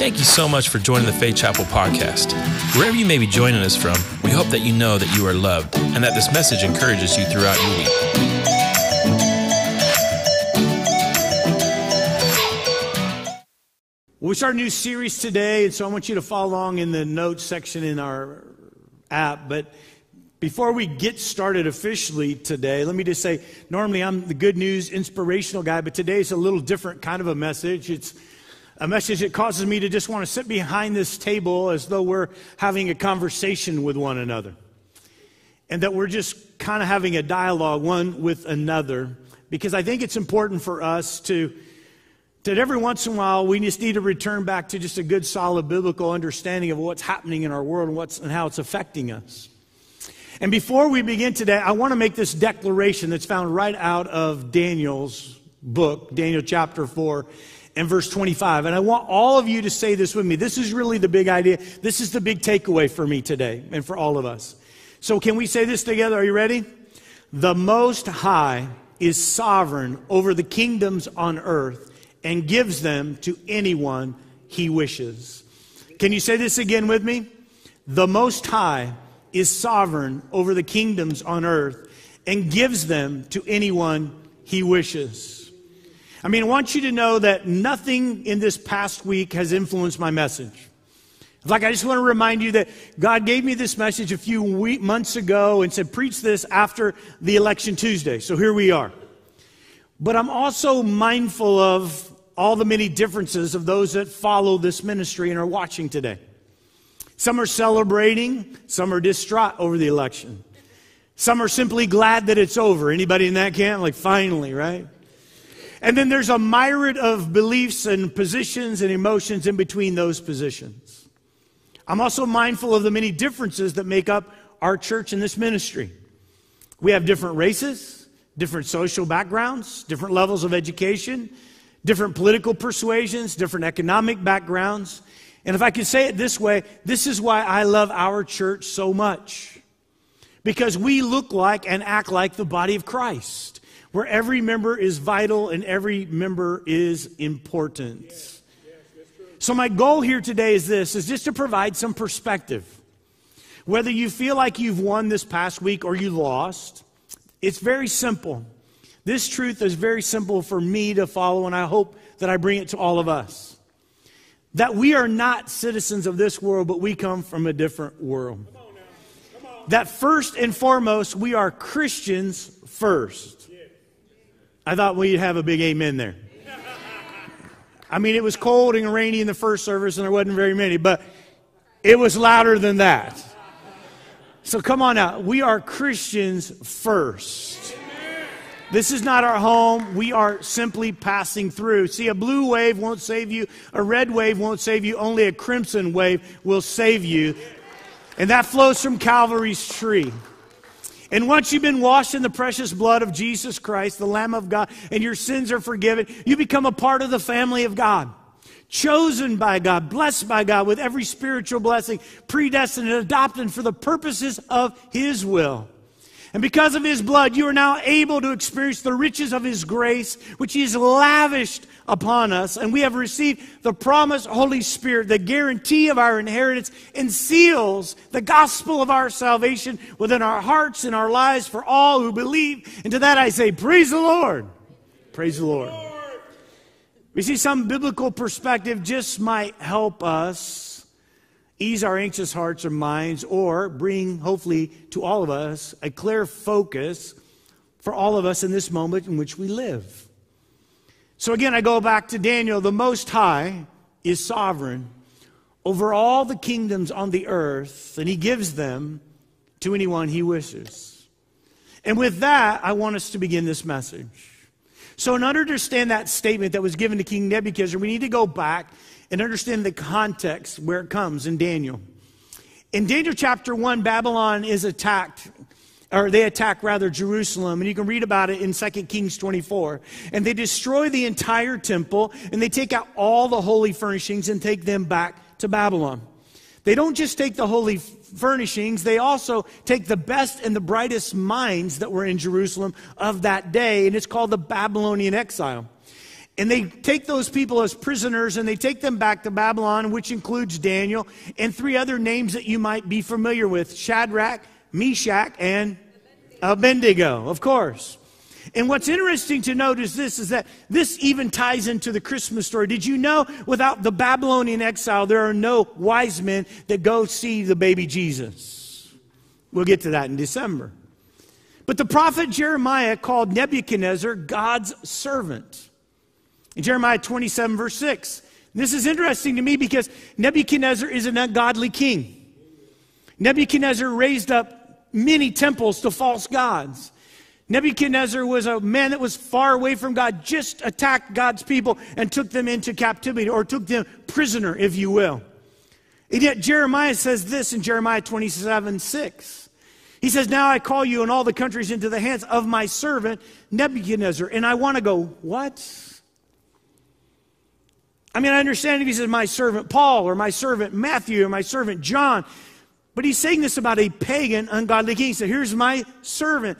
Thank you so much for joining the Faith Chapel podcast. Wherever you may be joining us from, we hope that you know that you are loved and that this message encourages you throughout your week. We start a new series today, and so I want you to follow along in the notes section in our app. But before we get started officially today, let me just say normally I'm the good news, inspirational guy, but today is a little different kind of a message. It's a message that causes me to just want to sit behind this table as though we're having a conversation with one another. And that we're just kind of having a dialogue one with another. Because I think it's important for us to, that every once in a while we just need to return back to just a good, solid biblical understanding of what's happening in our world and, what's, and how it's affecting us. And before we begin today, I want to make this declaration that's found right out of Daniel's book, Daniel chapter 4 and verse 25. And I want all of you to say this with me. This is really the big idea. This is the big takeaway for me today and for all of us. So, can we say this together? Are you ready? The Most High is sovereign over the kingdoms on earth and gives them to anyone he wishes. Can you say this again with me? The Most High is sovereign over the kingdoms on earth and gives them to anyone he wishes. I mean, I want you to know that nothing in this past week has influenced my message. Like, I just want to remind you that God gave me this message a few week, months ago and said, preach this after the election Tuesday. So here we are. But I'm also mindful of all the many differences of those that follow this ministry and are watching today. Some are celebrating, some are distraught over the election. Some are simply glad that it's over. Anybody in that camp? Like, finally, right? And then there's a myriad of beliefs and positions and emotions in between those positions. I'm also mindful of the many differences that make up our church and this ministry. We have different races, different social backgrounds, different levels of education, different political persuasions, different economic backgrounds. And if I could say it this way, this is why I love our church so much. Because we look like and act like the body of Christ, where every member is vital and every member is important. Yes. Yes, so my goal here today is this, is just to provide some perspective. Whether you feel like you've won this past week or you lost, it's very simple. This truth is very simple for me to follow, and I hope that I bring it to all of us that we are not citizens of this world, but we come from a different world. That first and foremost, we are Christians first. I thought we'd have a big amen there. I mean, it was cold and rainy in the first service, and there wasn't very many, but it was louder than that. So come on out. We are Christians first. This is not our home. We are simply passing through. See, a blue wave won't save you. A red wave won't save you. Only a crimson wave will save you. And that flows from Calvary's tree. And once you've been washed in the precious blood of Jesus Christ, the Lamb of God, and your sins are forgiven, you become a part of the family of God. Chosen by God, blessed by God with every spiritual blessing, predestined and adopted for the purposes of His will. And because of his blood, you are now able to experience the riches of his grace, which he has lavished upon us. And we have received the promised Holy Spirit, the guarantee of our inheritance, and seals the gospel of our salvation within our hearts and our lives for all who believe. And to that I say, Praise the Lord. Praise the Lord. We see some biblical perspective just might help us ease our anxious hearts or minds, or bring, hopefully, to all of us a clear focus for all of us in this moment in which we live. So again, I go back to Daniel. The Most High is sovereign over all the kingdoms on the earth, and he gives them to anyone he wishes. And with that, I want us to begin this message. So, in order to understand that statement that was given to King Nebuchadnezzar, we need to go back and understand the context where it comes in Daniel. In Daniel chapter 1, Babylon is attacked, or they attack rather Jerusalem, and you can read about it in 2 Kings 24. And they destroy the entire temple, and they take out all the holy furnishings and take them back to Babylon. They don't just take the holy furnishings, they also take the best and the brightest minds that were in Jerusalem of that day, and it's called the Babylonian exile. And they take those people as prisoners and they take them back to Babylon, which includes Daniel and three other names that you might be familiar with Shadrach, Meshach, and Abednego, of course. And what's interesting to note is this is that this even ties into the Christmas story. Did you know without the Babylonian exile, there are no wise men that go see the baby Jesus? We'll get to that in December. But the prophet Jeremiah called Nebuchadnezzar God's servant. In Jeremiah 27, verse 6. This is interesting to me because Nebuchadnezzar is an ungodly king. Nebuchadnezzar raised up many temples to false gods. Nebuchadnezzar was a man that was far away from God, just attacked God's people and took them into captivity or took them prisoner, if you will. And yet Jeremiah says this in Jeremiah 27 6. He says, Now I call you and all the countries into the hands of my servant Nebuchadnezzar. And I want to go, What? I mean, I understand if he says my servant Paul or my servant Matthew or my servant John, but he's saying this about a pagan, ungodly king. He said, Here's my servant.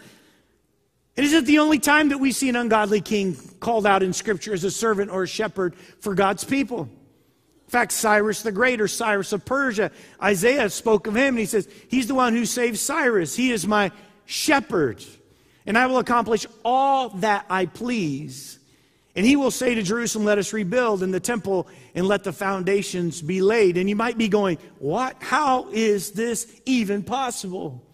It isn't the only time that we see an ungodly king called out in Scripture as a servant or a shepherd for God's people. In fact, Cyrus the Great or Cyrus of Persia, Isaiah spoke of him and he says, He's the one who saved Cyrus. He is my shepherd, and I will accomplish all that I please. And he will say to Jerusalem, Let us rebuild, in the temple, and let the foundations be laid. And you might be going, What? How is this even possible?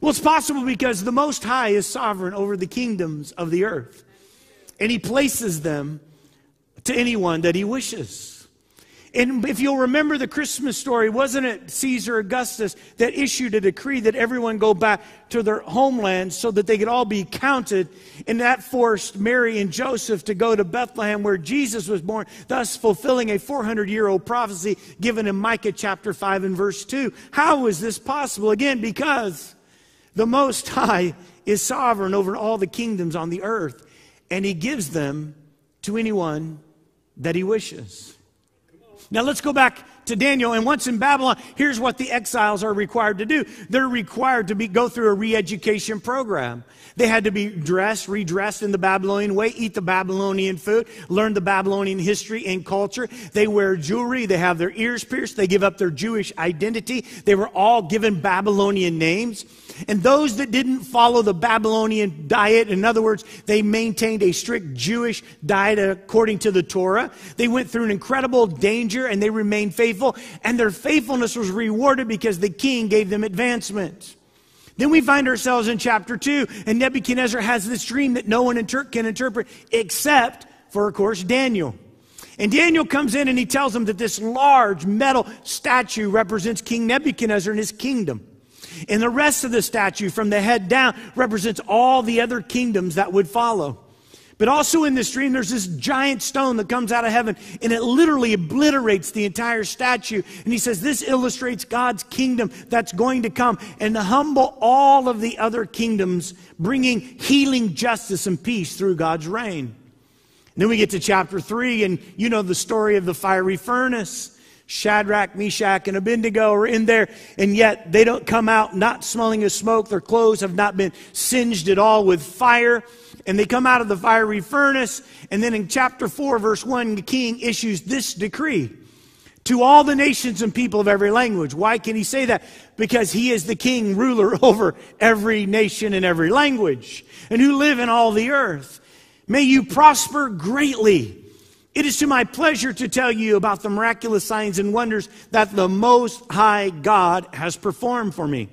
Well, it's possible because the Most High is sovereign over the kingdoms of the earth, and he places them to anyone that he wishes. And if you'll remember the Christmas story, wasn't it Caesar Augustus that issued a decree that everyone go back to their homeland so that they could all be counted? And that forced Mary and Joseph to go to Bethlehem where Jesus was born, thus fulfilling a 400 year old prophecy given in Micah chapter 5 and verse 2. How is this possible? Again, because the Most High is sovereign over all the kingdoms on the earth, and He gives them to anyone that He wishes. Now let's go back to Daniel. And once in Babylon, here's what the exiles are required to do. They're required to be, go through a re-education program. They had to be dressed, redressed in the Babylonian way, eat the Babylonian food, learn the Babylonian history and culture. They wear jewelry. They have their ears pierced. They give up their Jewish identity. They were all given Babylonian names. And those that didn't follow the Babylonian diet, in other words, they maintained a strict Jewish diet according to the Torah. They went through an incredible danger and they remained faithful. And their faithfulness was rewarded because the king gave them advancement. Then we find ourselves in chapter 2, and Nebuchadnezzar has this dream that no one inter- can interpret except for, of course, Daniel. And Daniel comes in and he tells them that this large metal statue represents King Nebuchadnezzar and his kingdom. And the rest of the statue, from the head down, represents all the other kingdoms that would follow. But also in this dream, there's this giant stone that comes out of heaven and it literally obliterates the entire statue. And he says, This illustrates God's kingdom that's going to come and to humble all of the other kingdoms, bringing healing justice and peace through God's reign. And then we get to chapter three, and you know the story of the fiery furnace. Shadrach, Meshach, and Abednego are in there, and yet they don't come out not smelling of smoke. Their clothes have not been singed at all with fire. And they come out of the fiery furnace. And then in chapter 4, verse 1, the king issues this decree to all the nations and people of every language. Why can he say that? Because he is the king, ruler over every nation and every language, and who live in all the earth. May you prosper greatly it is to my pleasure to tell you about the miraculous signs and wonders that the Most High God has performed for me.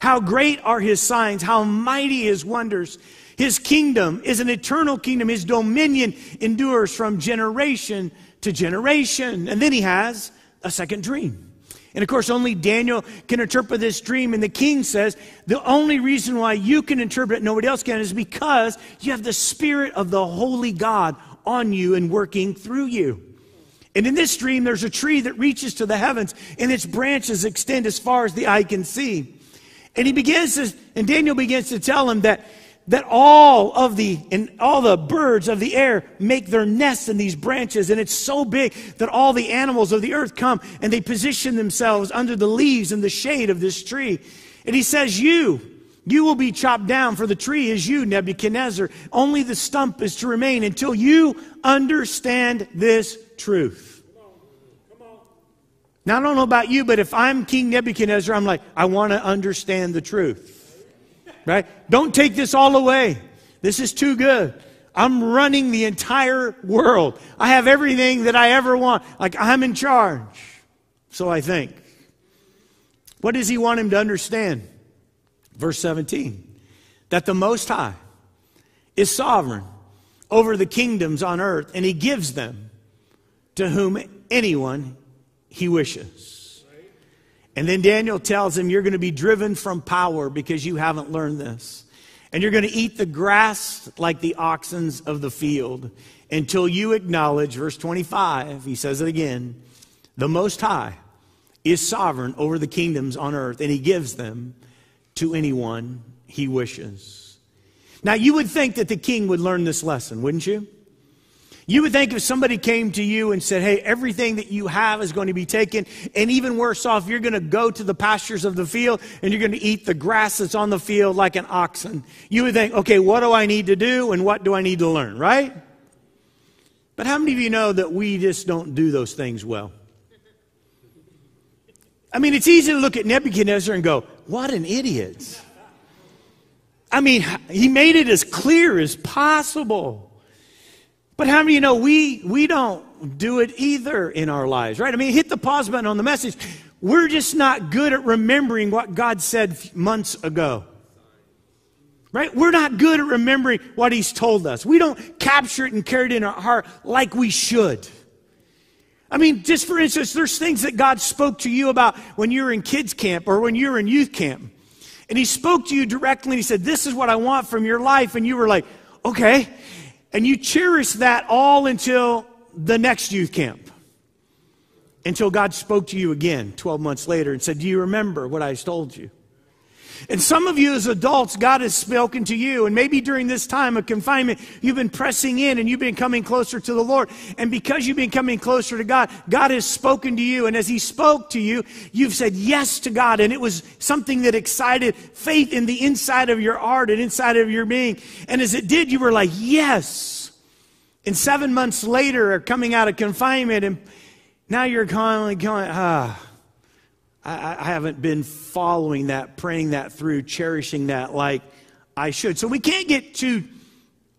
How great are his signs, how mighty his wonders. His kingdom is an eternal kingdom. His dominion endures from generation to generation. And then he has a second dream. And of course, only Daniel can interpret this dream. And the king says the only reason why you can interpret it, nobody else can, is because you have the Spirit of the Holy God on you and working through you. And in this dream, there's a tree that reaches to the heavens, and its branches extend as far as the eye can see. And he begins to, and Daniel begins to tell him that, that all of the, and all the birds of the air make their nests in these branches. And it's so big that all the animals of the earth come and they position themselves under the leaves and the shade of this tree. And he says, You, You will be chopped down, for the tree is you, Nebuchadnezzar. Only the stump is to remain until you understand this truth. Now, I don't know about you, but if I'm King Nebuchadnezzar, I'm like, I want to understand the truth. Right? Don't take this all away. This is too good. I'm running the entire world. I have everything that I ever want. Like I'm in charge. So I think. What does he want him to understand? Verse 17 that the Most High is sovereign over the kingdoms on earth, and he gives them to whom anyone he wishes. And then Daniel tells him, You're going to be driven from power because you haven't learned this. And you're going to eat the grass like the oxens of the field until you acknowledge, verse 25, he says it again, the Most High is sovereign over the kingdoms on earth, and he gives them to anyone he wishes. Now, you would think that the king would learn this lesson, wouldn't you? You would think if somebody came to you and said, Hey, everything that you have is going to be taken, and even worse off, you're going to go to the pastures of the field and you're going to eat the grass that's on the field like an oxen. You would think, Okay, what do I need to do and what do I need to learn, right? But how many of you know that we just don't do those things well? I mean, it's easy to look at Nebuchadnezzar and go, What an idiot. I mean, he made it as clear as possible. But how many you know we, we don't do it either in our lives, right? I mean, hit the pause button on the message. We're just not good at remembering what God said months ago. Right? We're not good at remembering what He's told us. We don't capture it and carry it in our heart like we should. I mean, just for instance, there's things that God spoke to you about when you were in kids' camp or when you were in youth camp. And He spoke to you directly and He said, This is what I want from your life. And you were like, Okay. And you cherished that all until the next youth camp. Until God spoke to you again 12 months later and said, Do you remember what I told you? And some of you as adults, God has spoken to you. And maybe during this time of confinement, you've been pressing in and you've been coming closer to the Lord. And because you've been coming closer to God, God has spoken to you. And as He spoke to you, you've said yes to God. And it was something that excited faith in the inside of your heart and inside of your being. And as it did, you were like, yes. And seven months later, are coming out of confinement, and now you're of going, ah I, I haven't been following that, praying that through, cherishing that like I should. So we can't get too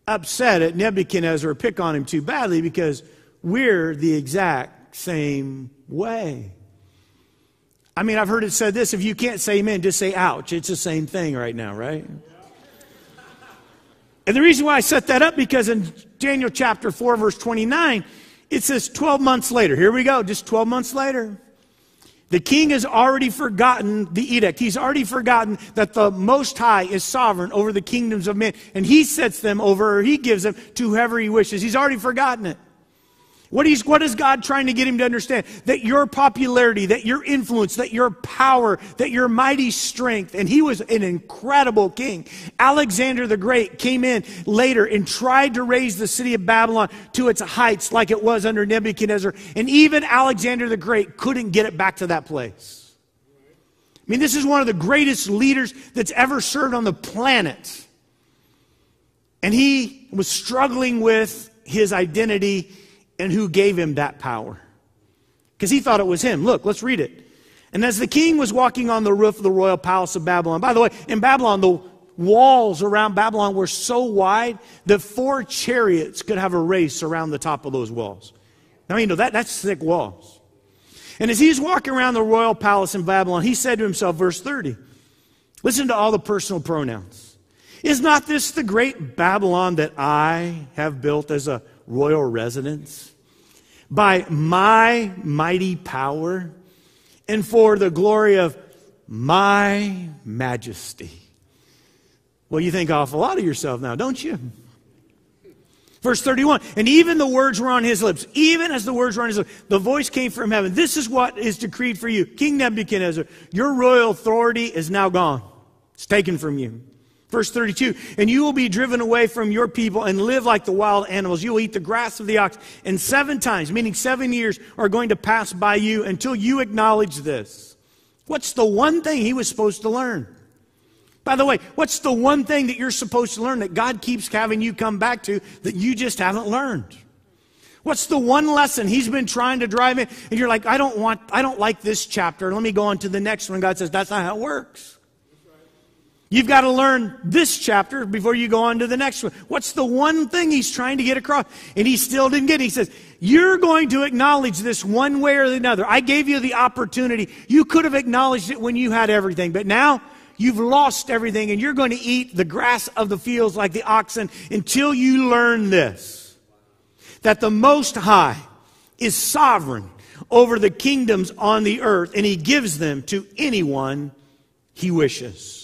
upset at Nebuchadnezzar or pick on him too badly because we're the exact same way. I mean, I've heard it said this if you can't say amen, just say ouch. It's the same thing right now, right? And the reason why I set that up because in Daniel chapter 4, verse 29, it says 12 months later. Here we go, just 12 months later. The king has already forgotten the edict. He's already forgotten that the Most High is sovereign over the kingdoms of men, and he sets them over, or he gives them to whoever he wishes. He's already forgotten it. What, is, what is God trying to get him to understand? That your popularity, that your influence, that your power, that your mighty strength, and he was an incredible king. Alexander the Great came in later and tried to raise the city of Babylon to its heights like it was under Nebuchadnezzar. And even Alexander the Great couldn't get it back to that place. I mean, this is one of the greatest leaders that's ever served on the planet. And he was struggling with his identity and who gave him that power. Because he thought it was him. Look, let's read it. And as the king was walking on the roof of the royal palace of Babylon, by the way, in Babylon, the walls around Babylon were so wide that four chariots could have a race around the top of those walls. Now, you know, that, that's thick walls. And as he's walking around the royal palace in Babylon, he said to himself, verse 30, listen to all the personal pronouns. Is not this the great Babylon that I have built as a royal residence? By my mighty power and for the glory of my majesty. Well, you think awful lot of yourself now, don't you? Verse 31, and even the words were on his lips. Even as the words were on his lips, the voice came from heaven. This is what is decreed for you. King Nebuchadnezzar, your royal authority is now gone. It's taken from you. Verse 32, and you will be driven away from your people and live like the wild animals. You will eat the grass of the ox. And seven times, meaning seven years, are going to pass by you until you acknowledge this. What's the one thing he was supposed to learn? By the way, what's the one thing that you're supposed to learn that God keeps having you come back to that you just haven't learned? What's the one lesson he's been trying to drive in? And you're like, I don't want, I don't like this chapter. Let me go on to the next one. God says, that's not how it works. You've got to learn this chapter before you go on to the next one. What's the one thing he's trying to get across? And he still didn't get it. He says, You're going to acknowledge this one way or another. I gave you the opportunity. You could have acknowledged it when you had everything, but now you've lost everything and you're going to eat the grass of the fields like the oxen until you learn this that the Most High is sovereign over the kingdoms on the earth and he gives them to anyone he wishes.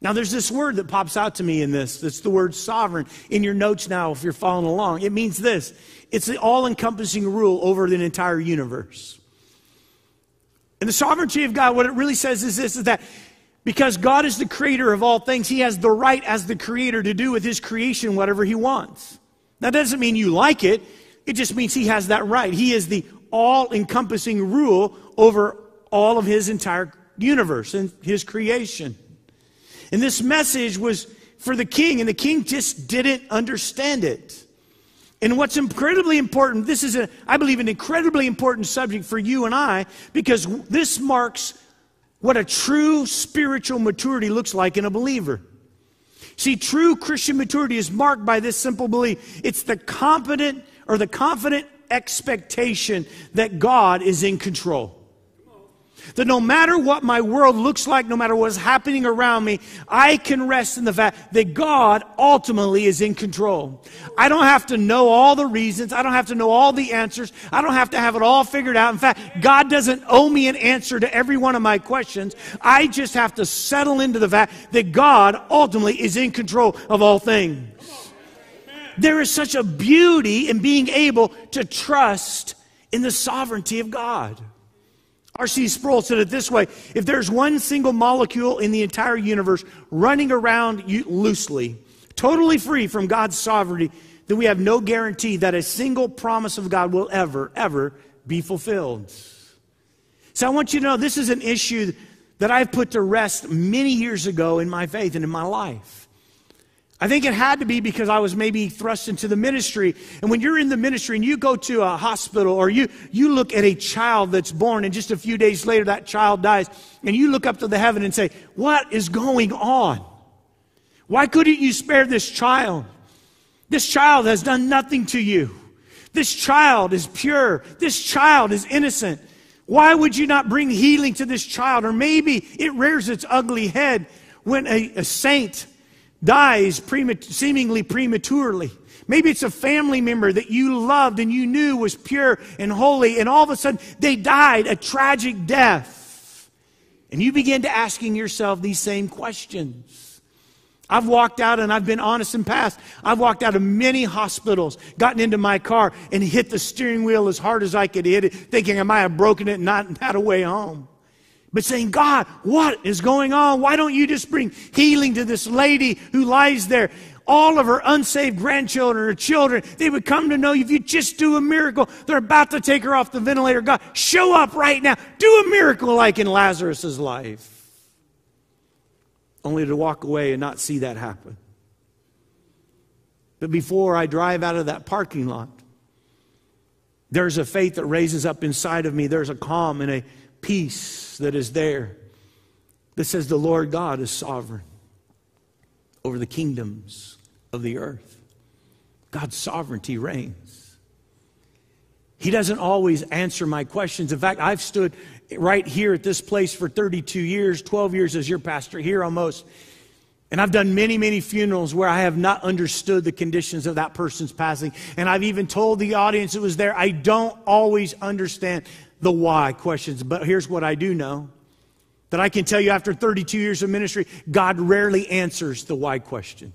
Now, there's this word that pops out to me in this. It's the word sovereign. In your notes now, if you're following along, it means this it's the all encompassing rule over the entire universe. And the sovereignty of God, what it really says is this is that because God is the creator of all things, He has the right as the creator to do with His creation whatever He wants. That doesn't mean you like it, it just means He has that right. He is the all encompassing rule over all of His entire universe and His creation. And this message was for the king, and the king just didn't understand it. And what's incredibly important, this is, a, I believe, an incredibly important subject for you and I, because this marks what a true spiritual maturity looks like in a believer. See, true Christian maturity is marked by this simple belief it's the confident or the confident expectation that God is in control. That no matter what my world looks like, no matter what's happening around me, I can rest in the fact that God ultimately is in control. I don't have to know all the reasons. I don't have to know all the answers. I don't have to have it all figured out. In fact, God doesn't owe me an answer to every one of my questions. I just have to settle into the fact that God ultimately is in control of all things. There is such a beauty in being able to trust in the sovereignty of God. R.C. Sproul said it this way if there's one single molecule in the entire universe running around loosely, totally free from God's sovereignty, then we have no guarantee that a single promise of God will ever, ever be fulfilled. So I want you to know this is an issue that I've put to rest many years ago in my faith and in my life. I think it had to be because I was maybe thrust into the ministry. And when you're in the ministry and you go to a hospital or you, you look at a child that's born and just a few days later that child dies and you look up to the heaven and say, what is going on? Why couldn't you spare this child? This child has done nothing to you. This child is pure. This child is innocent. Why would you not bring healing to this child? Or maybe it rears its ugly head when a, a saint dies seemingly prematurely. Maybe it's a family member that you loved and you knew was pure and holy, and all of a sudden they died a tragic death. And you begin to asking yourself these same questions. I've walked out and I've been honest in past. I've walked out of many hospitals, gotten into my car and hit the steering wheel as hard as I could hit it, thinking I might have broken it and not had a way home but saying, God, what is going on? Why don't you just bring healing to this lady who lies there? All of her unsaved grandchildren or children, they would come to know if you just do a miracle. They're about to take her off the ventilator. God, show up right now. Do a miracle like in Lazarus's life. Only to walk away and not see that happen. But before I drive out of that parking lot, there's a faith that raises up inside of me. There's a calm and a peace that is there that says the Lord God is sovereign over the kingdoms of the earth. God's sovereignty reigns. He doesn't always answer my questions. In fact, I've stood right here at this place for 32 years, 12 years as your pastor here almost. And I've done many, many funerals where I have not understood the conditions of that person's passing. And I've even told the audience that was there, I don't always understand the why questions. But here's what I do know that I can tell you after 32 years of ministry, God rarely answers the why questions.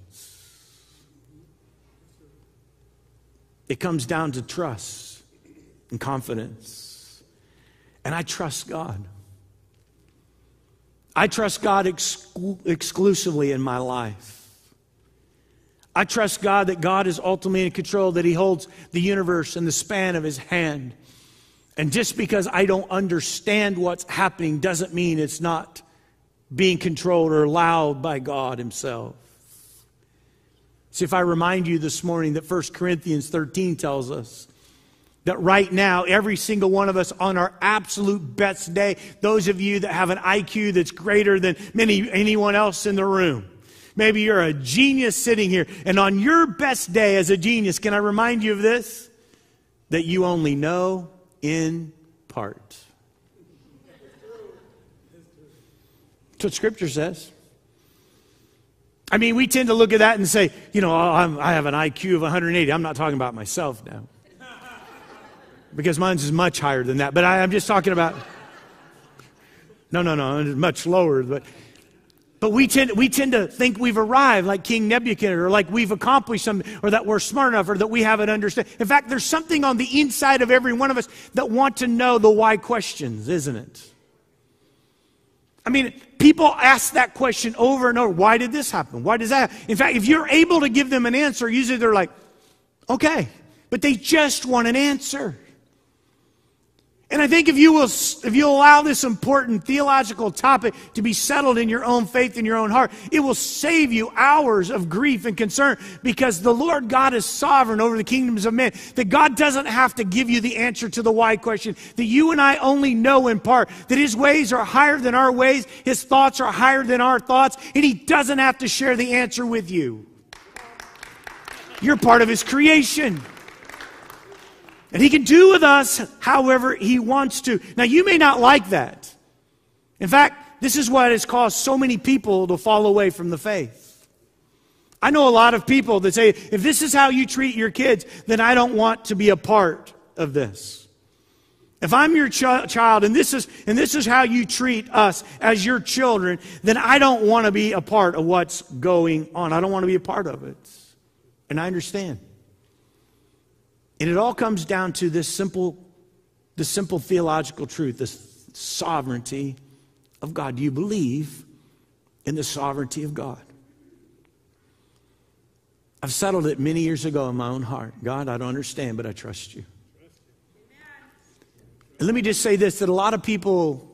It comes down to trust and confidence. And I trust God. I trust God exclu- exclusively in my life. I trust God that God is ultimately in control, that He holds the universe in the span of His hand. And just because I don't understand what's happening doesn't mean it's not being controlled or allowed by God Himself. See, if I remind you this morning that 1 Corinthians 13 tells us that right now, every single one of us on our absolute best day, those of you that have an IQ that's greater than many, anyone else in the room, maybe you're a genius sitting here, and on your best day as a genius, can I remind you of this? That you only know in part. That's what Scripture says. I mean, we tend to look at that and say, you know, oh, i have an IQ of 180. I'm not talking about myself now. Because mine's is much higher than that. But I, I'm just talking about. No, no, no, much lower. But, but we, tend, we tend to think we've arrived like King Nebuchadnezzar, or like we've accomplished something, or that we're smart enough, or that we have an understanding. In fact, there's something on the inside of every one of us that want to know the why questions, isn't it? I mean, people ask that question over and over. Why did this happen? Why does that happen? In fact, if you're able to give them an answer, usually they're like, okay. But they just want an answer. And I think if you will, if you allow this important theological topic to be settled in your own faith in your own heart, it will save you hours of grief and concern because the Lord God is sovereign over the kingdoms of men. That God doesn't have to give you the answer to the why question. That you and I only know in part. That His ways are higher than our ways. His thoughts are higher than our thoughts. And He doesn't have to share the answer with you. You're part of His creation. And he can do with us however he wants to. Now, you may not like that. In fact, this is what has caused so many people to fall away from the faith. I know a lot of people that say, if this is how you treat your kids, then I don't want to be a part of this. If I'm your ch- child and this is and this is how you treat us as your children, then I don't want to be a part of what's going on. I don't want to be a part of it. And I understand. And it all comes down to this simple, this simple theological truth, this sovereignty of God. Do you believe in the sovereignty of God? I've settled it many years ago in my own heart. God, I don't understand, but I trust you. And let me just say this that a lot of people,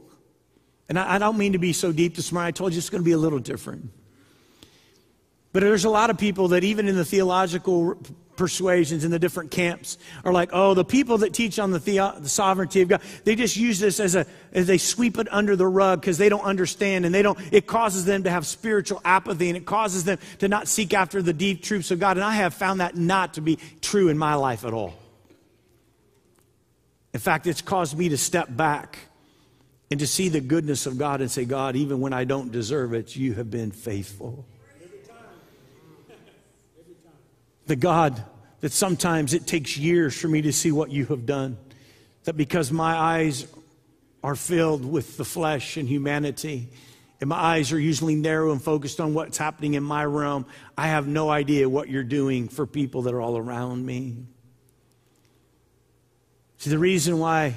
and I, I don't mean to be so deep this morning, I told you it's going to be a little different. But there's a lot of people that, even in the theological persuasions in the different camps are like, oh, the people that teach on the, the-, sovereignty of God, they just use this as a, as they sweep it under the rug because they don't understand and they don't, it causes them to have spiritual apathy and it causes them to not seek after the deep truths of God. And I have found that not to be true in my life at all. In fact, it's caused me to step back and to see the goodness of God and say, God, even when I don't deserve it, you have been faithful. The God that sometimes it takes years for me to see what you have done. That because my eyes are filled with the flesh and humanity, and my eyes are usually narrow and focused on what's happening in my realm, I have no idea what you're doing for people that are all around me. See, the reason why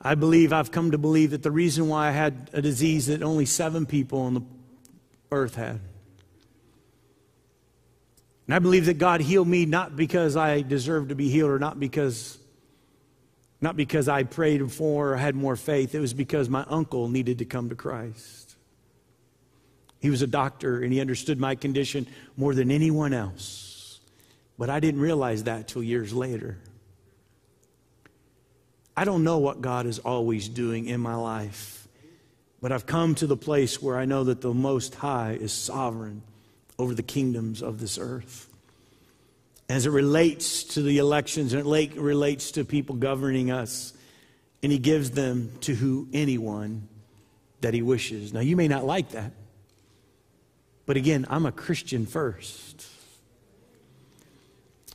I believe, I've come to believe that the reason why I had a disease that only seven people on the earth had and I believe that God healed me not because I deserved to be healed or not because not because I prayed for or had more faith. It was because my uncle needed to come to Christ. He was a doctor and he understood my condition more than anyone else. But I didn't realize that till years later. I don't know what God is always doing in my life, but I've come to the place where I know that the Most High is sovereign over the kingdoms of this earth. As it relates to the elections and it relates to people governing us, and he gives them to who anyone that he wishes. Now, you may not like that, but again, I'm a Christian first.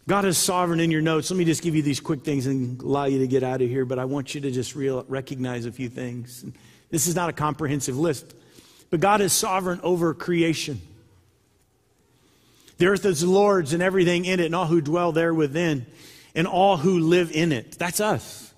God is sovereign in your notes. Let me just give you these quick things and allow you to get out of here, but I want you to just real, recognize a few things. This is not a comprehensive list, but God is sovereign over creation. The earth is the Lord's and everything in it, and all who dwell there within, and all who live in it. That's us.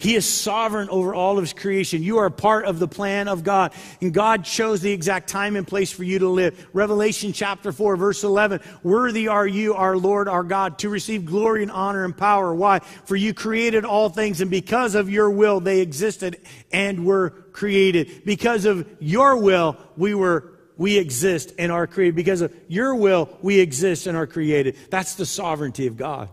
He is sovereign over all of his creation. You are part of the plan of God. And God chose the exact time and place for you to live. Revelation chapter 4, verse 11. Worthy are you, our Lord, our God, to receive glory and honor and power. Why? For you created all things, and because of your will, they existed and were created. Because of your will, we were we exist and are created. Because of your will, we exist and are created. That's the sovereignty of God.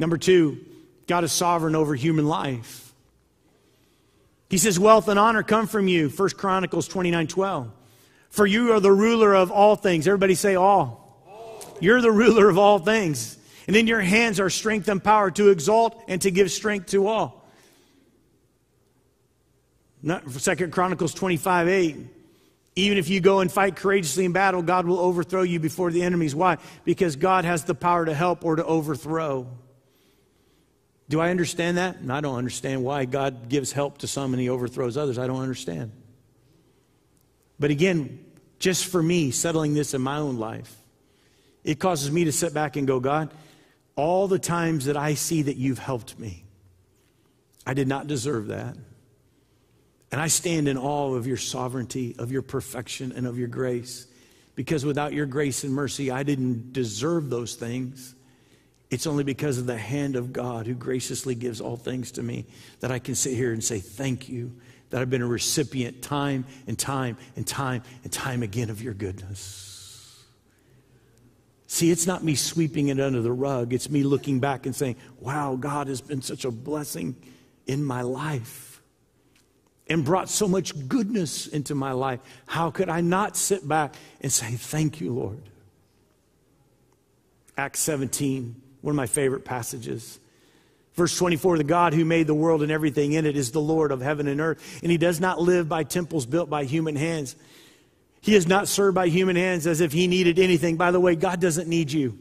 Number two, God is sovereign over human life. He says, Wealth and honor come from you. 1 Chronicles 29 12. For you are the ruler of all things. Everybody say all. all. You're the ruler of all things. And in your hands are strength and power to exalt and to give strength to all. Second Chronicles 25 8. Even if you go and fight courageously in battle, God will overthrow you before the enemies. Why? Because God has the power to help or to overthrow. Do I understand that? And I don't understand why God gives help to some and he overthrows others. I don't understand. But again, just for me, settling this in my own life, it causes me to sit back and go, God, all the times that I see that you've helped me, I did not deserve that. And I stand in awe of your sovereignty, of your perfection, and of your grace. Because without your grace and mercy, I didn't deserve those things. It's only because of the hand of God who graciously gives all things to me that I can sit here and say, Thank you, that I've been a recipient time and time and time and time again of your goodness. See, it's not me sweeping it under the rug. It's me looking back and saying, Wow, God has been such a blessing in my life and brought so much goodness into my life. How could I not sit back and say, Thank you, Lord? Acts 17, one of my favorite passages. Verse 24 The God who made the world and everything in it is the Lord of heaven and earth, and he does not live by temples built by human hands. He is not served by human hands as if he needed anything. By the way, God doesn't need you.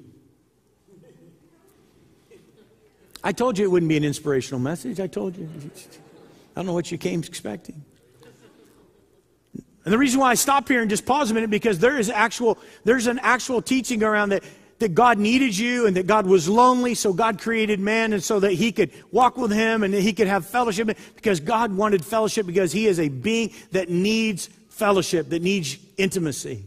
I told you it wouldn't be an inspirational message. I told you. I don't know what you came expecting. And the reason why I stop here and just pause a minute because there is actual there's an actual teaching around that that God needed you and that God was lonely, so God created man and so that he could walk with him and that he could have fellowship because God wanted fellowship because he is a being that needs fellowship, that needs intimacy.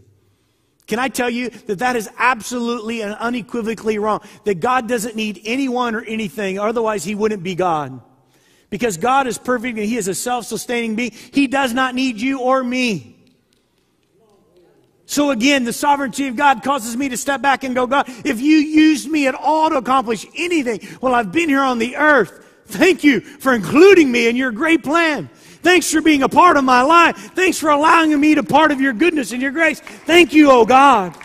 Can I tell you that that is absolutely and unequivocally wrong? That God doesn't need anyone or anything, otherwise he wouldn't be God. Because God is perfect and He is a self sustaining being. He does not need you or me. So again, the sovereignty of God causes me to step back and go, God, if you used me at all to accomplish anything while I've been here on the earth, thank you for including me in your great plan. Thanks for being a part of my life. Thanks for allowing me to part of your goodness and your grace. Thank you, oh God.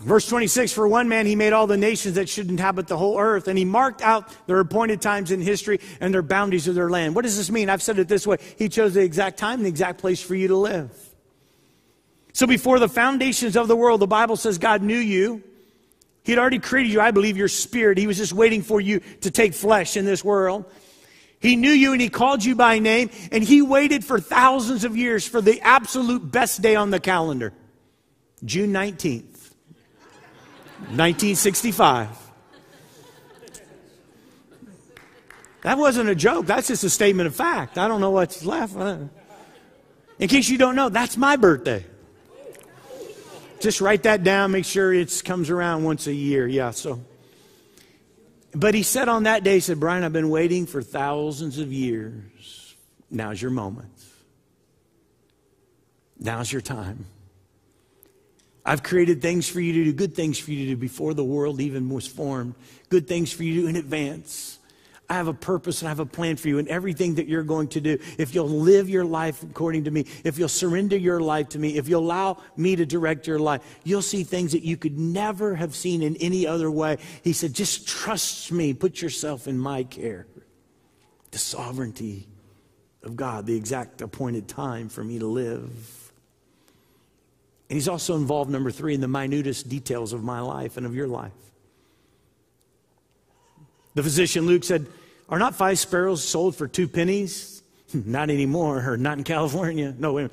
Verse 26 For one man he made all the nations that should inhabit the whole earth, and he marked out their appointed times in history and their boundaries of their land. What does this mean? I've said it this way He chose the exact time the exact place for you to live. So before the foundations of the world, the Bible says God knew you. He had already created you, I believe, your spirit. He was just waiting for you to take flesh in this world. He knew you and he called you by name, and he waited for thousands of years for the absolute best day on the calendar June 19th. 1965. That wasn't a joke. That's just a statement of fact. I don't know what's left. Uh, in case you don't know, that's my birthday. Just write that down. Make sure it comes around once a year. Yeah, so. But he said on that day, he said, Brian, I've been waiting for thousands of years. Now's your moment. Now's your time. I've created things for you to do, good things for you to do before the world even was formed, good things for you to do in advance. I have a purpose and I have a plan for you and everything that you're going to do. If you'll live your life according to me, if you'll surrender your life to me, if you'll allow me to direct your life, you'll see things that you could never have seen in any other way. He said, just trust me, put yourself in my care. The sovereignty of God, the exact appointed time for me to live. And he's also involved, number three, in the minutest details of my life and of your life. The physician Luke said, Are not five sparrows sold for two pennies? not anymore, or not in California. No, wait.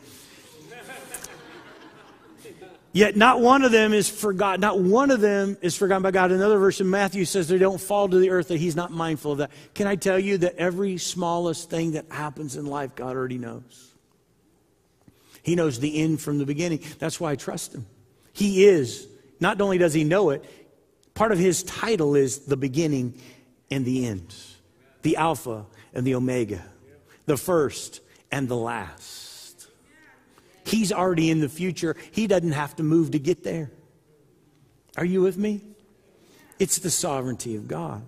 Yet not one of them is forgotten. Not one of them is forgotten by God. Another verse in Matthew says they don't fall to the earth, that He's not mindful of that. Can I tell you that every smallest thing that happens in life, God already knows? He knows the end from the beginning. That's why I trust him. He is, not only does he know it, part of his title is the beginning and the end. the Alpha and the Omega, the first and the last. He's already in the future. He doesn't have to move to get there. Are you with me? It's the sovereignty of God.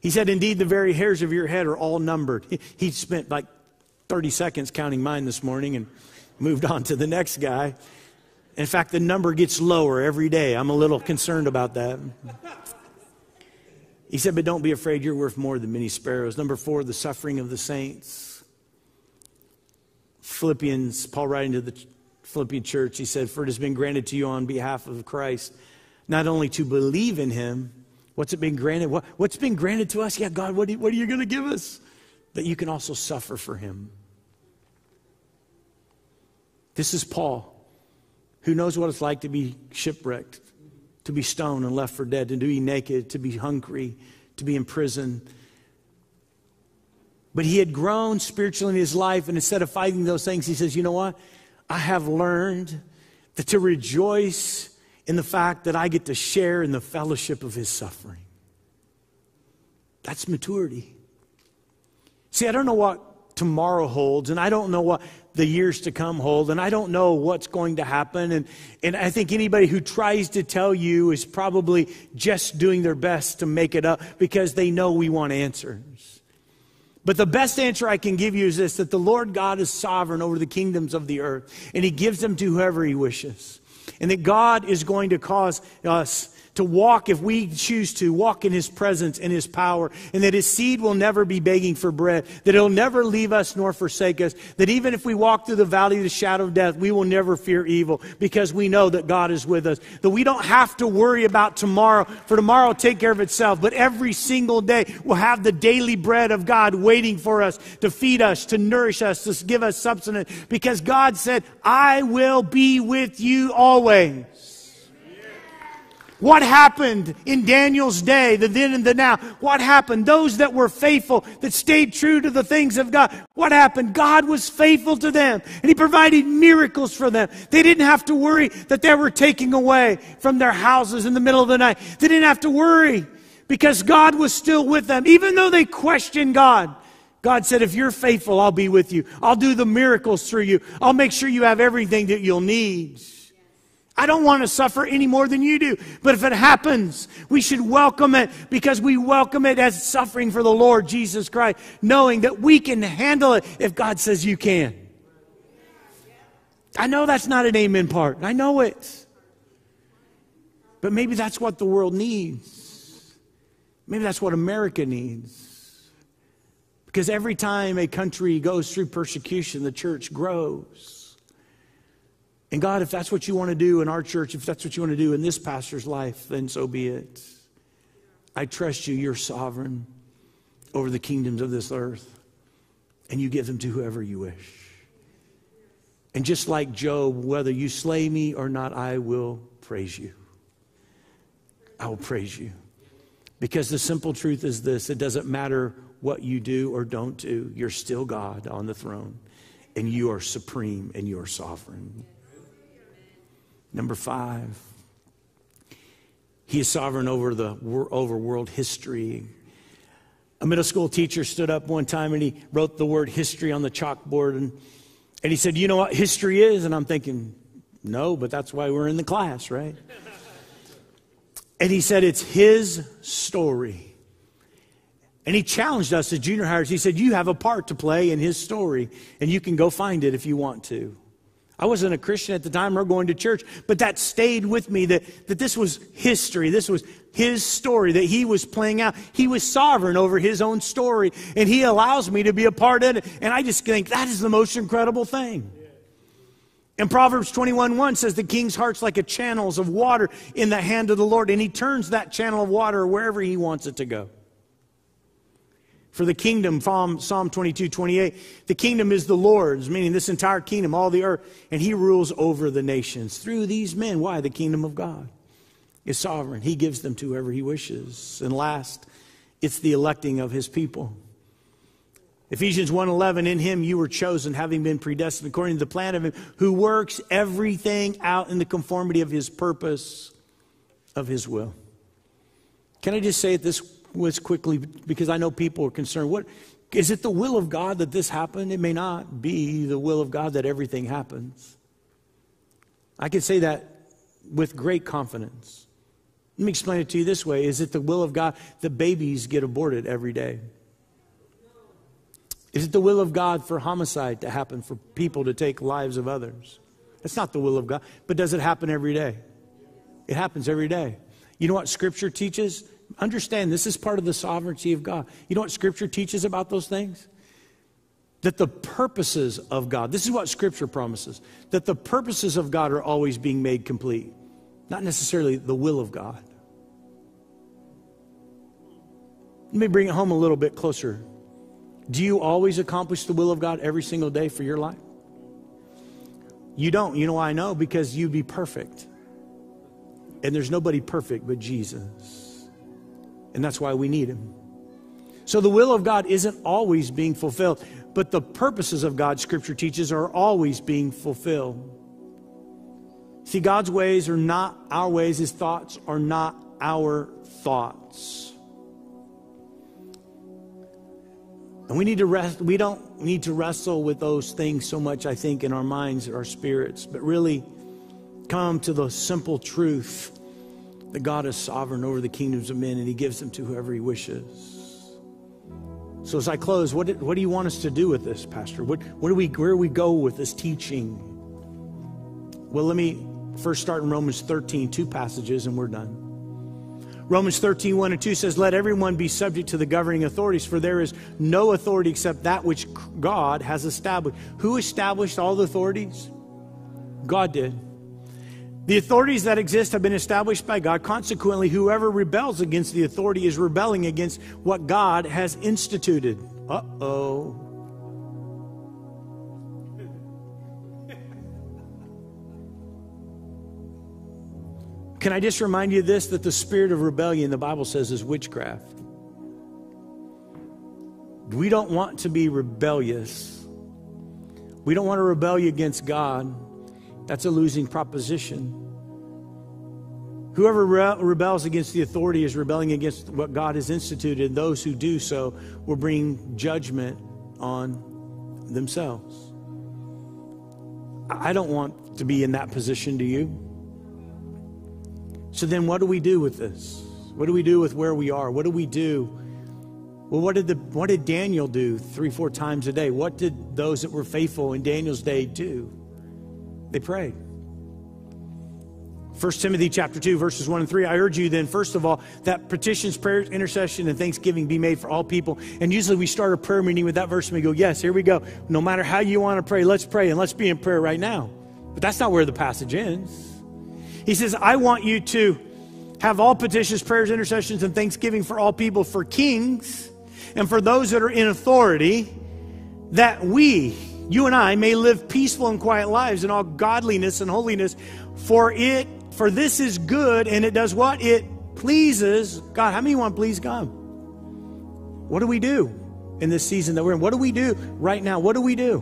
He said, Indeed, the very hairs of your head are all numbered. He spent like 30 seconds counting mine this morning and moved on to the next guy. In fact, the number gets lower every day. I'm a little concerned about that. He said, But don't be afraid, you're worth more than many sparrows. Number four, the suffering of the saints. Philippians, Paul writing to the Philippian church, he said, For it has been granted to you on behalf of Christ, not only to believe in him, what's it been granted? What, what's been granted to us? Yeah, God, what, what are you going to give us? That you can also suffer for him. This is Paul, who knows what it's like to be shipwrecked, to be stoned and left for dead, to be naked, to be hungry, to be in prison. But he had grown spiritually in his life, and instead of fighting those things, he says, You know what? I have learned that to rejoice in the fact that I get to share in the fellowship of his suffering. That's maturity. See, I don't know what tomorrow holds, and I don't know what the years to come hold, and I don't know what's going to happen. And, and I think anybody who tries to tell you is probably just doing their best to make it up because they know we want answers. But the best answer I can give you is this that the Lord God is sovereign over the kingdoms of the earth, and He gives them to whoever He wishes. And that God is going to cause us to walk, if we choose to, walk in His presence and His power, and that His seed will never be begging for bread, that He'll never leave us nor forsake us, that even if we walk through the valley of the shadow of death, we will never fear evil because we know that God is with us. That we don't have to worry about tomorrow, for tomorrow will take care of itself, but every single day we'll have the daily bread of God waiting for us to feed us, to nourish us, to give us substance, because God said, I will be with you always. What happened in Daniel's day, the then and the now? What happened? Those that were faithful, that stayed true to the things of God. What happened? God was faithful to them and He provided miracles for them. They didn't have to worry that they were taking away from their houses in the middle of the night. They didn't have to worry because God was still with them. Even though they questioned God, God said, if you're faithful, I'll be with you. I'll do the miracles through you. I'll make sure you have everything that you'll need. I don't want to suffer any more than you do. But if it happens, we should welcome it because we welcome it as suffering for the Lord Jesus Christ, knowing that we can handle it if God says you can. I know that's not an amen part. I know it. But maybe that's what the world needs. Maybe that's what America needs. Because every time a country goes through persecution, the church grows. And God, if that's what you want to do in our church, if that's what you want to do in this pastor's life, then so be it. I trust you, you're sovereign over the kingdoms of this earth, and you give them to whoever you wish. And just like Job, whether you slay me or not, I will praise you. I will praise you. Because the simple truth is this it doesn't matter what you do or don't do, you're still God on the throne, and you are supreme and you are sovereign. Number five, he is sovereign over the over world history. A middle school teacher stood up one time and he wrote the word history on the chalkboard and, and he said, You know what history is? And I'm thinking, No, but that's why we're in the class, right? and he said, It's his story. And he challenged us as junior hires. He said, You have a part to play in his story, and you can go find it if you want to. I wasn't a Christian at the time or going to church, but that stayed with me that, that this was history. This was his story that he was playing out. He was sovereign over his own story, and he allows me to be a part of it. And I just think that is the most incredible thing. And Proverbs 21 1 says, The king's heart's like a channels of water in the hand of the Lord, and he turns that channel of water wherever he wants it to go. For the kingdom, Psalm 22, 28, the kingdom is the Lord's, meaning this entire kingdom, all the earth, and he rules over the nations through these men. Why? The kingdom of God is sovereign. He gives them to whoever he wishes. And last, it's the electing of his people. Ephesians 1:11 in him you were chosen having been predestined according to the plan of him who works everything out in the conformity of his purpose of his will. Can I just say it this was quickly because I know people are concerned. What is it the will of God that this happened? It may not be the will of God that everything happens. I can say that with great confidence. Let me explain it to you this way Is it the will of God that babies get aborted every day? Is it the will of God for homicide to happen, for people to take lives of others? That's not the will of God. But does it happen every day? It happens every day. You know what Scripture teaches? Understand this is part of the sovereignty of God. You know what Scripture teaches about those things? That the purposes of God, this is what Scripture promises, that the purposes of God are always being made complete, not necessarily the will of God. Let me bring it home a little bit closer. Do you always accomplish the will of God every single day for your life? You don't. You know why I know? Because you'd be perfect. And there's nobody perfect but Jesus. And that's why we need him. So the will of God isn't always being fulfilled, but the purposes of God, Scripture teaches, are always being fulfilled. See, God's ways are not our ways, His thoughts are not our thoughts. And we need to rest, we don't need to wrestle with those things so much, I think, in our minds, our spirits, but really come to the simple truth that God is sovereign over the kingdoms of men and he gives them to whoever he wishes. So as I close, what, what do you want us to do with this, Pastor? What, what do we, where do we go with this teaching? Well, let me first start in Romans 13, two passages, and we're done. Romans 13, 1 and 2 says, Let everyone be subject to the governing authorities, for there is no authority except that which God has established. Who established all the authorities? God did. The authorities that exist have been established by God. Consequently, whoever rebels against the authority is rebelling against what God has instituted. Uh oh. Can I just remind you this that the spirit of rebellion, the Bible says, is witchcraft? We don't want to be rebellious. We don't want to rebel against God. That's a losing proposition. Whoever re- rebels against the authority is rebelling against what God has instituted. Those who do so will bring judgment on themselves. I don't want to be in that position, do you? So then, what do we do with this? What do we do with where we are? What do we do? Well, what did, the, what did Daniel do three, four times a day? What did those that were faithful in Daniel's day do? They prayed. 1 Timothy chapter 2 verses 1 and 3 I urge you then first of all that petitions prayers intercession and thanksgiving be made for all people. And usually we start a prayer meeting with that verse and we go yes here we go. No matter how you want to pray let's pray and let's be in prayer right now. But that's not where the passage ends. He says, I want you to have all petitions, prayers, intercessions, and thanksgiving for all people, for kings, and for those that are in authority, that we, you and I, may live peaceful and quiet lives in all godliness and holiness. For it, for this is good, and it does what? It pleases God. How many want to please God? What do we do in this season that we're in? What do we do right now? What do we do?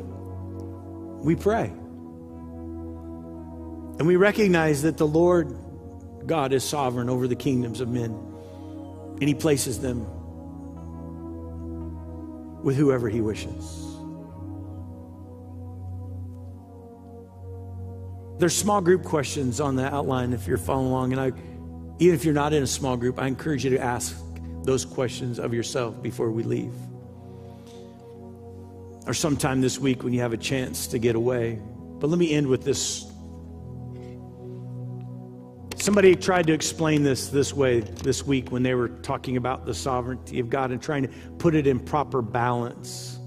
We pray. And we recognize that the Lord God is sovereign over the kingdoms of men, and He places them with whoever He wishes. There's small group questions on the outline if you're following along, and I, even if you're not in a small group, I encourage you to ask those questions of yourself before we leave. Or sometime this week when you have a chance to get away. But let me end with this Somebody tried to explain this this way this week when they were talking about the sovereignty of God and trying to put it in proper balance.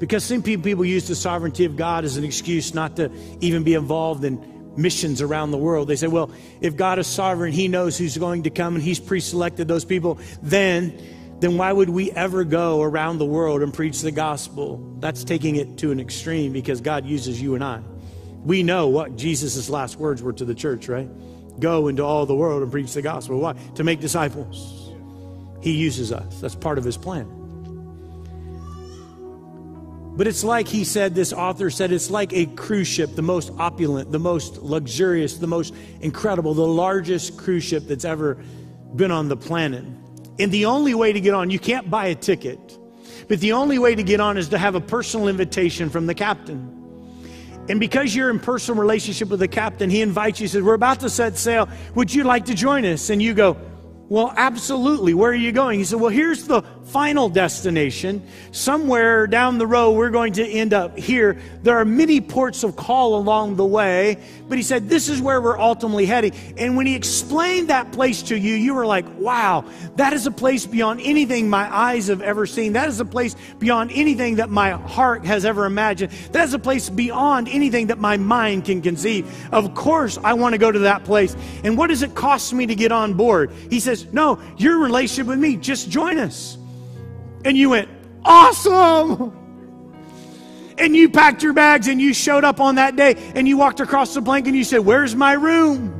Because some people use the sovereignty of God as an excuse not to even be involved in missions around the world. They say, well, if God is sovereign, He knows who's going to come and He's pre selected those people, then, then why would we ever go around the world and preach the gospel? That's taking it to an extreme because God uses you and I. We know what Jesus' last words were to the church, right? Go into all the world and preach the gospel. Why? To make disciples. He uses us. That's part of his plan. But it's like he said, this author said, it's like a cruise ship, the most opulent, the most luxurious, the most incredible, the largest cruise ship that's ever been on the planet. And the only way to get on, you can't buy a ticket, but the only way to get on is to have a personal invitation from the captain. And because you're in personal relationship with the captain, he invites you, he says, We're about to set sail. Would you like to join us? And you go, Well, absolutely. Where are you going? He said, Well, here's the final destination. Somewhere down the road, we're going to end up here. There are many ports of call along the way, but he said, This is where we're ultimately heading. And when he explained that place to you, you were like, Wow, that is a place beyond anything my eyes have ever seen. That is a place beyond anything that my heart has ever imagined. That is a place beyond anything that my mind can conceive. Of course, I want to go to that place. And what does it cost me to get on board? He says, No, your relationship with me, just join us. And you went, Awesome! And you packed your bags and you showed up on that day and you walked across the blank and you said, Where's my room?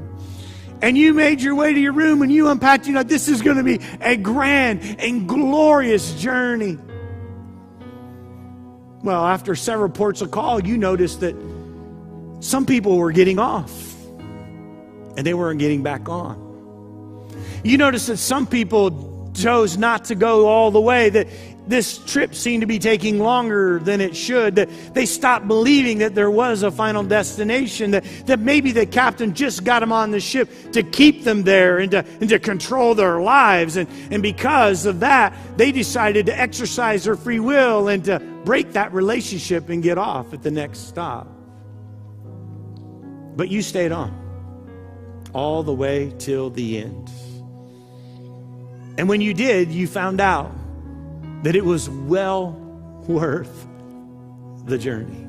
And you made your way to your room and you unpacked, you know, this is going to be a grand and glorious journey. Well, after several ports of call, you noticed that some people were getting off and they weren't getting back on. You noticed that some people chose not to go all the way, that this trip seemed to be taking longer than it should, that they stopped believing that there was a final destination, that, that maybe the captain just got them on the ship to keep them there and to, and to control their lives. And, and because of that, they decided to exercise their free will and to break that relationship and get off at the next stop. But you stayed on all the way till the end. And when you did, you found out that it was well worth the journey.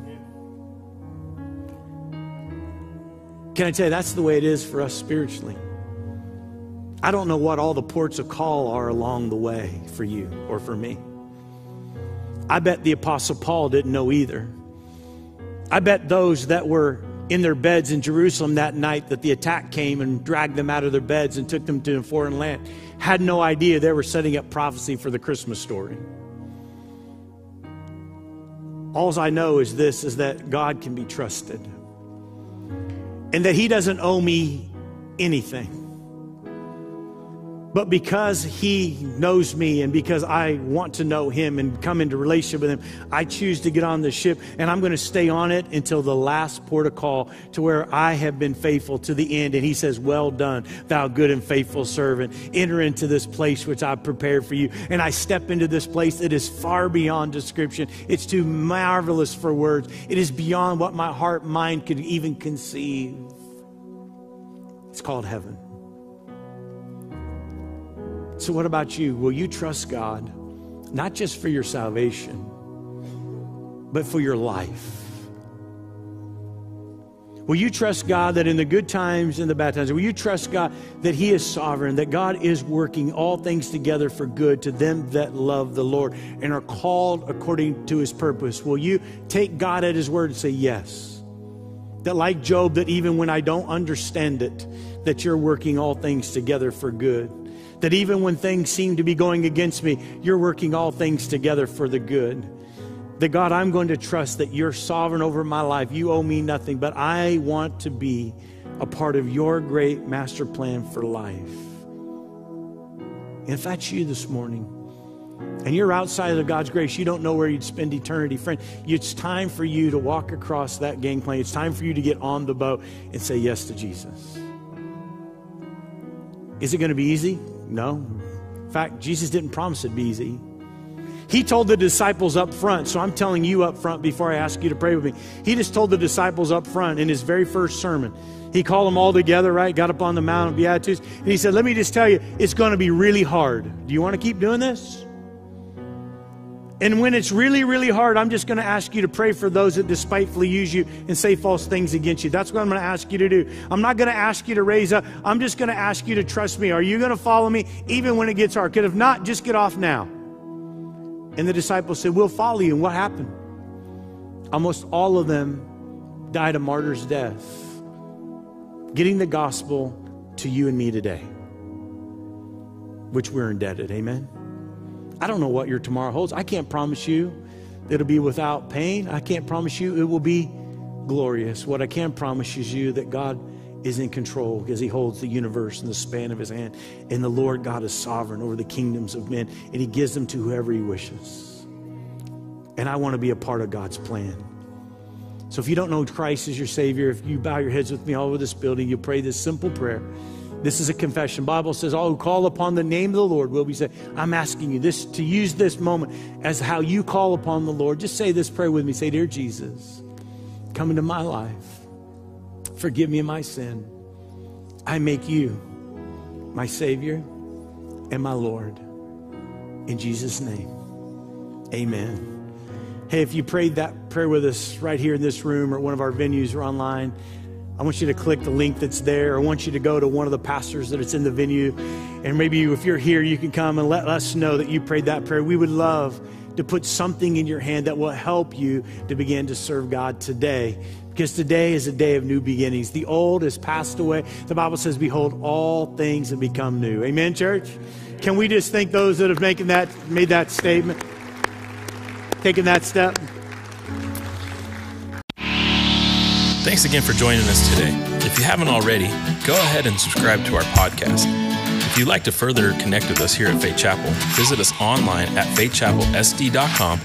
Can I tell you, that's the way it is for us spiritually. I don't know what all the ports of call are along the way for you or for me. I bet the Apostle Paul didn't know either. I bet those that were in their beds in Jerusalem that night that the attack came and dragged them out of their beds and took them to a foreign land had no idea they were setting up prophecy for the Christmas story. All I know is this is that God can be trusted. And that he doesn't owe me anything. But because he knows me and because I want to know him and come into relationship with him, I choose to get on the ship and I'm going to stay on it until the last port of call to where I have been faithful to the end. And he says, Well done, thou good and faithful servant. Enter into this place which I've prepared for you. And I step into this place that is far beyond description. It's too marvelous for words. It is beyond what my heart, mind could even conceive. It's called heaven. So, what about you? Will you trust God, not just for your salvation, but for your life? Will you trust God that in the good times and the bad times, will you trust God that He is sovereign, that God is working all things together for good to them that love the Lord and are called according to His purpose? Will you take God at His word and say, Yes? That, like Job, that even when I don't understand it, that you're working all things together for good that even when things seem to be going against me, you're working all things together for the good. That God, I'm going to trust that you're sovereign over my life. You owe me nothing, but I want to be a part of your great master plan for life. And if that's you this morning, and you're outside of God's grace, you don't know where you'd spend eternity, friend, it's time for you to walk across that gangplank. It's time for you to get on the boat and say yes to Jesus. Is it going to be easy? No. In fact, Jesus didn't promise it'd be easy. He told the disciples up front, so I'm telling you up front before I ask you to pray with me. He just told the disciples up front in his very first sermon. He called them all together, right? Got up on the Mount of Beatitudes. And he said, Let me just tell you, it's going to be really hard. Do you want to keep doing this? And when it's really, really hard, I'm just going to ask you to pray for those that despitefully use you and say false things against you. That's what I'm going to ask you to do. I'm not going to ask you to raise up. I'm just going to ask you to trust me. Are you going to follow me even when it gets hard? Because if not, just get off now. And the disciples said, We'll follow you. And what happened? Almost all of them died a martyr's death, getting the gospel to you and me today, which we're indebted. Amen. I don't know what your tomorrow holds. I can't promise you that it'll be without pain. I can't promise you it will be glorious. What I can promise is you that God is in control because he holds the universe in the span of his hand. And the Lord God is sovereign over the kingdoms of men, and he gives them to whoever he wishes. And I want to be a part of God's plan. So if you don't know Christ as your Savior, if you bow your heads with me all over this building, you pray this simple prayer. This is a confession. Bible says, all who call upon the name of the Lord will be saved. I'm asking you this to use this moment as how you call upon the Lord. Just say this prayer with me. Say, Dear Jesus, come into my life. Forgive me my sin. I make you my Savior and my Lord. In Jesus' name, amen. Hey, if you prayed that prayer with us right here in this room or one of our venues or online, I want you to click the link that's there. I want you to go to one of the pastors that it's in the venue. And maybe if you're here, you can come and let us know that you prayed that prayer. We would love to put something in your hand that will help you to begin to serve God today. Because today is a day of new beginnings. The old has passed away. The Bible says, Behold, all things have become new. Amen, church? Can we just thank those that have making that, made that statement? taking that step. Thanks again for joining us today. If you haven't already, go ahead and subscribe to our podcast. If you'd like to further connect with us here at Faith Chapel, visit us online at faithchapelsd.com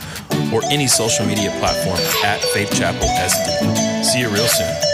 or any social media platform at faithchapelsd. See you real soon.